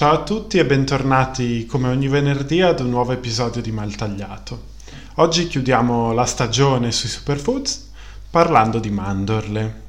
Ciao a tutti e bentornati come ogni venerdì ad un nuovo episodio di Maltagliato. Oggi chiudiamo la stagione sui superfoods parlando di mandorle.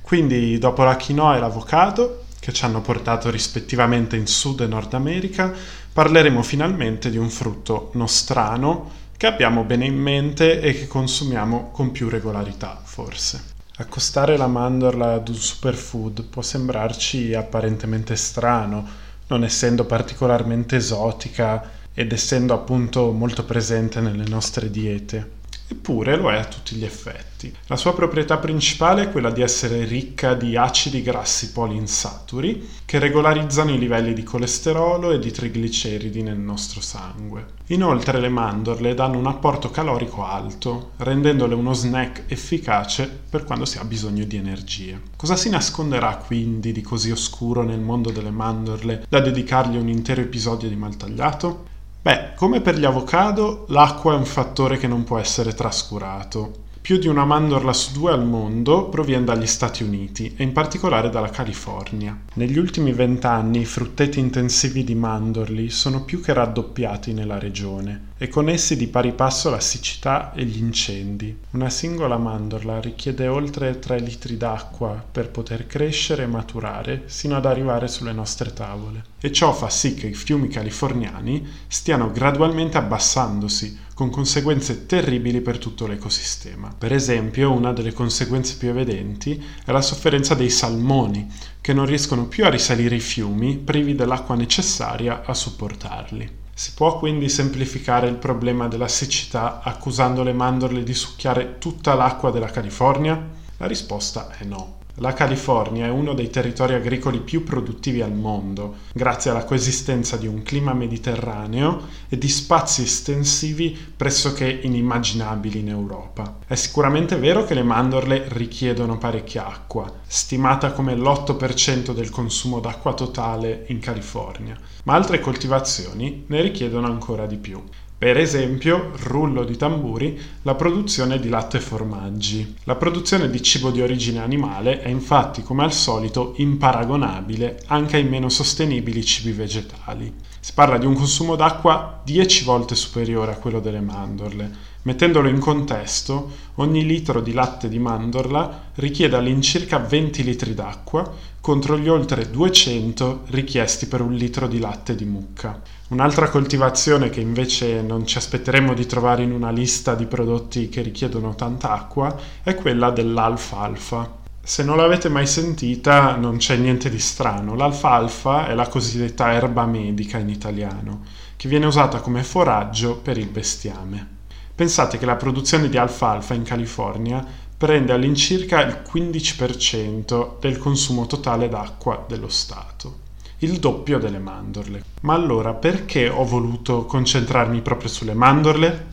Quindi dopo la quinoa e l'avocado, che ci hanno portato rispettivamente in Sud e Nord America, parleremo finalmente di un frutto nostrano che abbiamo bene in mente e che consumiamo con più regolarità, forse. Accostare la mandorla ad un superfood può sembrarci apparentemente strano, non essendo particolarmente esotica ed essendo appunto molto presente nelle nostre diete. Eppure lo è a tutti gli effetti. La sua proprietà principale è quella di essere ricca di acidi grassi poliinsaturi che regolarizzano i livelli di colesterolo e di trigliceridi nel nostro sangue. Inoltre le mandorle danno un apporto calorico alto, rendendole uno snack efficace per quando si ha bisogno di energie. Cosa si nasconderà quindi di così oscuro nel mondo delle mandorle da dedicargli un intero episodio di Maltagliato? Beh, come per gli avocado, l'acqua è un fattore che non può essere trascurato. Più di una mandorla su due al mondo proviene dagli Stati Uniti e in particolare dalla California. Negli ultimi vent'anni i frutteti intensivi di mandorli sono più che raddoppiati nella regione e con essi di pari passo la siccità e gli incendi. Una singola mandorla richiede oltre 3 litri d'acqua per poter crescere e maturare sino ad arrivare sulle nostre tavole. E ciò fa sì che i fiumi californiani stiano gradualmente abbassandosi, con conseguenze terribili per tutto l'ecosistema. Per esempio, una delle conseguenze più evidenti è la sofferenza dei salmoni, che non riescono più a risalire i fiumi privi dell'acqua necessaria a supportarli. Si può quindi semplificare il problema della siccità accusando le mandorle di succhiare tutta l'acqua della California? La risposta è no. La California è uno dei territori agricoli più produttivi al mondo, grazie alla coesistenza di un clima mediterraneo e di spazi estensivi pressoché inimmaginabili in Europa. È sicuramente vero che le mandorle richiedono parecchia acqua, stimata come l'8% del consumo d'acqua totale in California, ma altre coltivazioni ne richiedono ancora di più. Per esempio, rullo di tamburi, la produzione di latte e formaggi. La produzione di cibo di origine animale è infatti, come al solito, imparagonabile anche ai meno sostenibili cibi vegetali. Si parla di un consumo d'acqua 10 volte superiore a quello delle mandorle. Mettendolo in contesto, ogni litro di latte di mandorla richiede all'incirca 20 litri d'acqua contro gli oltre 200 richiesti per un litro di latte di mucca. Un'altra coltivazione che invece non ci aspetteremmo di trovare in una lista di prodotti che richiedono tanta acqua è quella dell'alfalfa. Se non l'avete mai sentita non c'è niente di strano, l'alfalfa è la cosiddetta erba medica in italiano, che viene usata come foraggio per il bestiame. Pensate che la produzione di alfalfa in California prende all'incirca il 15% del consumo totale d'acqua dello Stato il doppio delle mandorle. Ma allora perché ho voluto concentrarmi proprio sulle mandorle?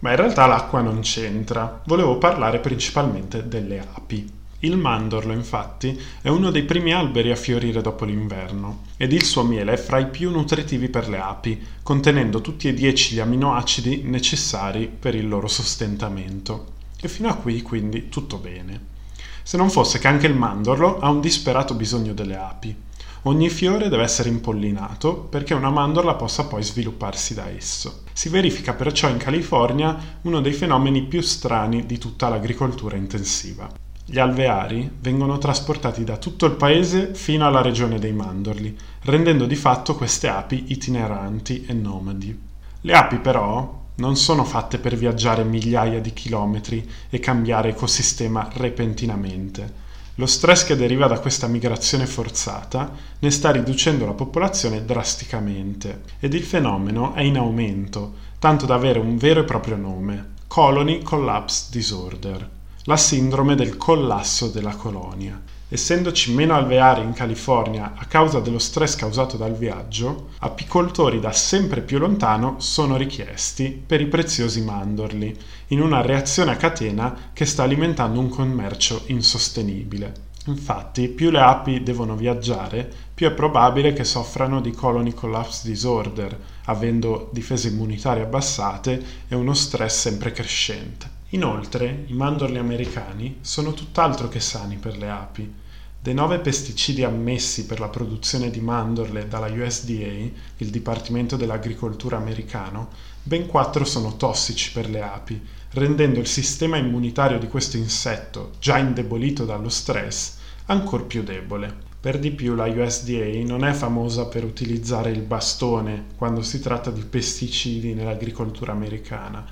Ma in realtà l'acqua non c'entra, volevo parlare principalmente delle api. Il mandorlo, infatti, è uno dei primi alberi a fiorire dopo l'inverno ed il suo miele è fra i più nutritivi per le api, contenendo tutti e dieci gli aminoacidi necessari per il loro sostentamento. E fino a qui, quindi, tutto bene. Se non fosse che anche il mandorlo ha un disperato bisogno delle api. Ogni fiore deve essere impollinato perché una mandorla possa poi svilupparsi da esso. Si verifica perciò in California uno dei fenomeni più strani di tutta l'agricoltura intensiva. Gli alveari vengono trasportati da tutto il paese fino alla regione dei mandorli, rendendo di fatto queste api itineranti e nomadi. Le api però non sono fatte per viaggiare migliaia di chilometri e cambiare ecosistema repentinamente lo stress che deriva da questa migrazione forzata ne sta riducendo la popolazione drasticamente ed il fenomeno è in aumento, tanto da avere un vero e proprio nome, Colony Collapse Disorder, la sindrome del collasso della colonia. Essendoci meno alveari in California a causa dello stress causato dal viaggio, apicoltori da sempre più lontano sono richiesti per i preziosi mandorli, in una reazione a catena che sta alimentando un commercio insostenibile. Infatti, più le api devono viaggiare, più è probabile che soffrano di colony collapse disorder, avendo difese immunitarie abbassate e uno stress sempre crescente. Inoltre, i mandorli americani sono tutt'altro che sani per le api. Dei nove pesticidi ammessi per la produzione di mandorle dalla USDA, il Dipartimento dell'Agricoltura americano, ben quattro sono tossici per le api, rendendo il sistema immunitario di questo insetto, già indebolito dallo stress, ancor più debole. Per di più la USDA non è famosa per utilizzare il bastone quando si tratta di pesticidi nell'agricoltura americana,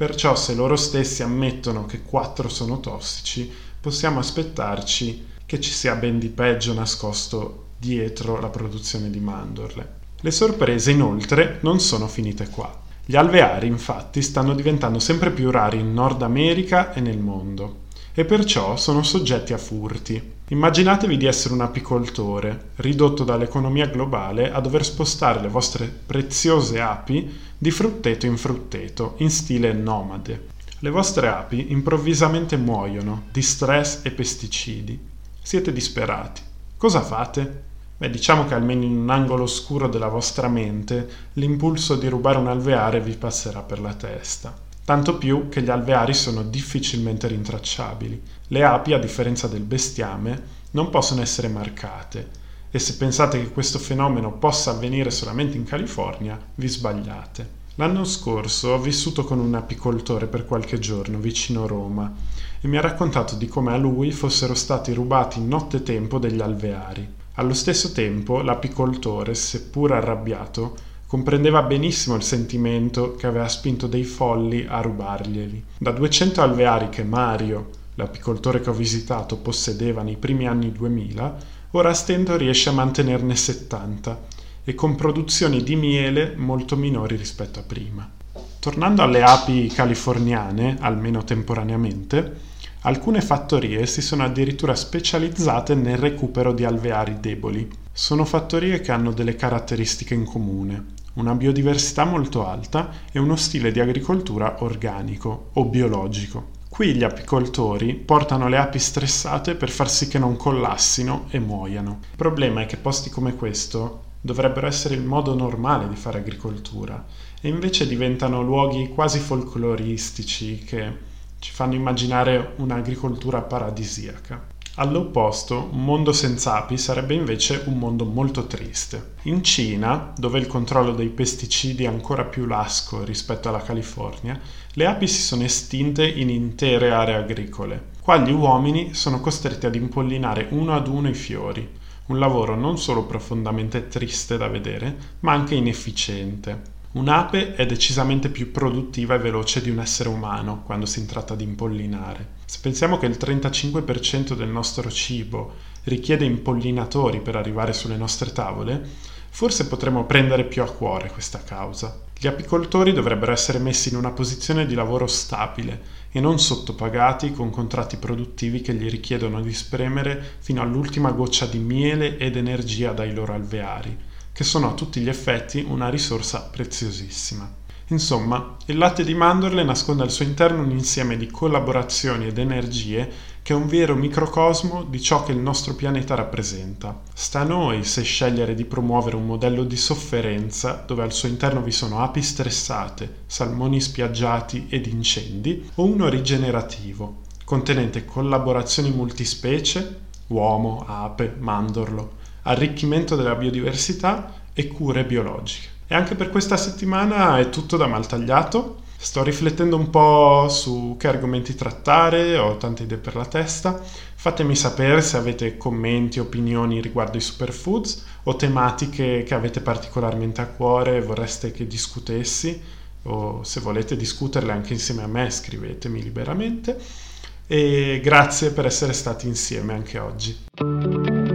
perciò se loro stessi ammettono che quattro sono tossici, possiamo aspettarci che ci sia ben di peggio nascosto dietro la produzione di mandorle. Le sorprese inoltre non sono finite qua. Gli alveari infatti stanno diventando sempre più rari in Nord America e nel mondo e perciò sono soggetti a furti. Immaginatevi di essere un apicoltore, ridotto dall'economia globale a dover spostare le vostre preziose api di frutteto in frutteto, in stile nomade. Le vostre api improvvisamente muoiono di stress e pesticidi. Siete disperati. Cosa fate? Beh, diciamo che almeno in un angolo oscuro della vostra mente l'impulso di rubare un alveare vi passerà per la testa tanto più che gli alveari sono difficilmente rintracciabili. Le api, a differenza del bestiame, non possono essere marcate e se pensate che questo fenomeno possa avvenire solamente in California, vi sbagliate. L'anno scorso ho vissuto con un apicoltore per qualche giorno vicino Roma e mi ha raccontato di come a lui fossero stati rubati nottetempo degli alveari. Allo stesso tempo l'apicoltore, seppur arrabbiato, comprendeva benissimo il sentimento che aveva spinto dei folli a rubarglieli. Da 200 alveari che Mario, l'apicoltore che ho visitato, possedeva nei primi anni 2000, ora Stendo riesce a mantenerne 70 e con produzioni di miele molto minori rispetto a prima. Tornando alle api californiane, almeno temporaneamente, alcune fattorie si sono addirittura specializzate nel recupero di alveari deboli. Sono fattorie che hanno delle caratteristiche in comune una biodiversità molto alta e uno stile di agricoltura organico o biologico. Qui gli apicoltori portano le api stressate per far sì che non collassino e muoiano. Il problema è che posti come questo dovrebbero essere il modo normale di fare agricoltura e invece diventano luoghi quasi folcloristici che ci fanno immaginare un'agricoltura paradisiaca. All'opposto, un mondo senza api sarebbe invece un mondo molto triste. In Cina, dove il controllo dei pesticidi è ancora più lasco rispetto alla California, le api si sono estinte in intere aree agricole. Qua gli uomini sono costretti ad impollinare uno ad uno i fiori, un lavoro non solo profondamente triste da vedere, ma anche inefficiente. Un'ape è decisamente più produttiva e veloce di un essere umano quando si tratta di impollinare. Se pensiamo che il 35% del nostro cibo richiede impollinatori per arrivare sulle nostre tavole, forse potremmo prendere più a cuore questa causa. Gli apicoltori dovrebbero essere messi in una posizione di lavoro stabile e non sottopagati con contratti produttivi che gli richiedono di spremere fino all'ultima goccia di miele ed energia dai loro alveari che sono a tutti gli effetti una risorsa preziosissima. Insomma, il latte di mandorle nasconde al suo interno un insieme di collaborazioni ed energie che è un vero microcosmo di ciò che il nostro pianeta rappresenta. Sta a noi se scegliere di promuovere un modello di sofferenza dove al suo interno vi sono api stressate, salmoni spiaggiati ed incendi, o uno rigenerativo, contenente collaborazioni multispecie, uomo, ape, mandorlo, arricchimento della biodiversità e cure biologiche. E anche per questa settimana è tutto da Maltagliato. Sto riflettendo un po' su che argomenti trattare, ho tante idee per la testa. Fatemi sapere se avete commenti, opinioni riguardo i superfoods o tematiche che avete particolarmente a cuore e vorreste che discutessi o se volete discuterle anche insieme a me scrivetemi liberamente e grazie per essere stati insieme anche oggi.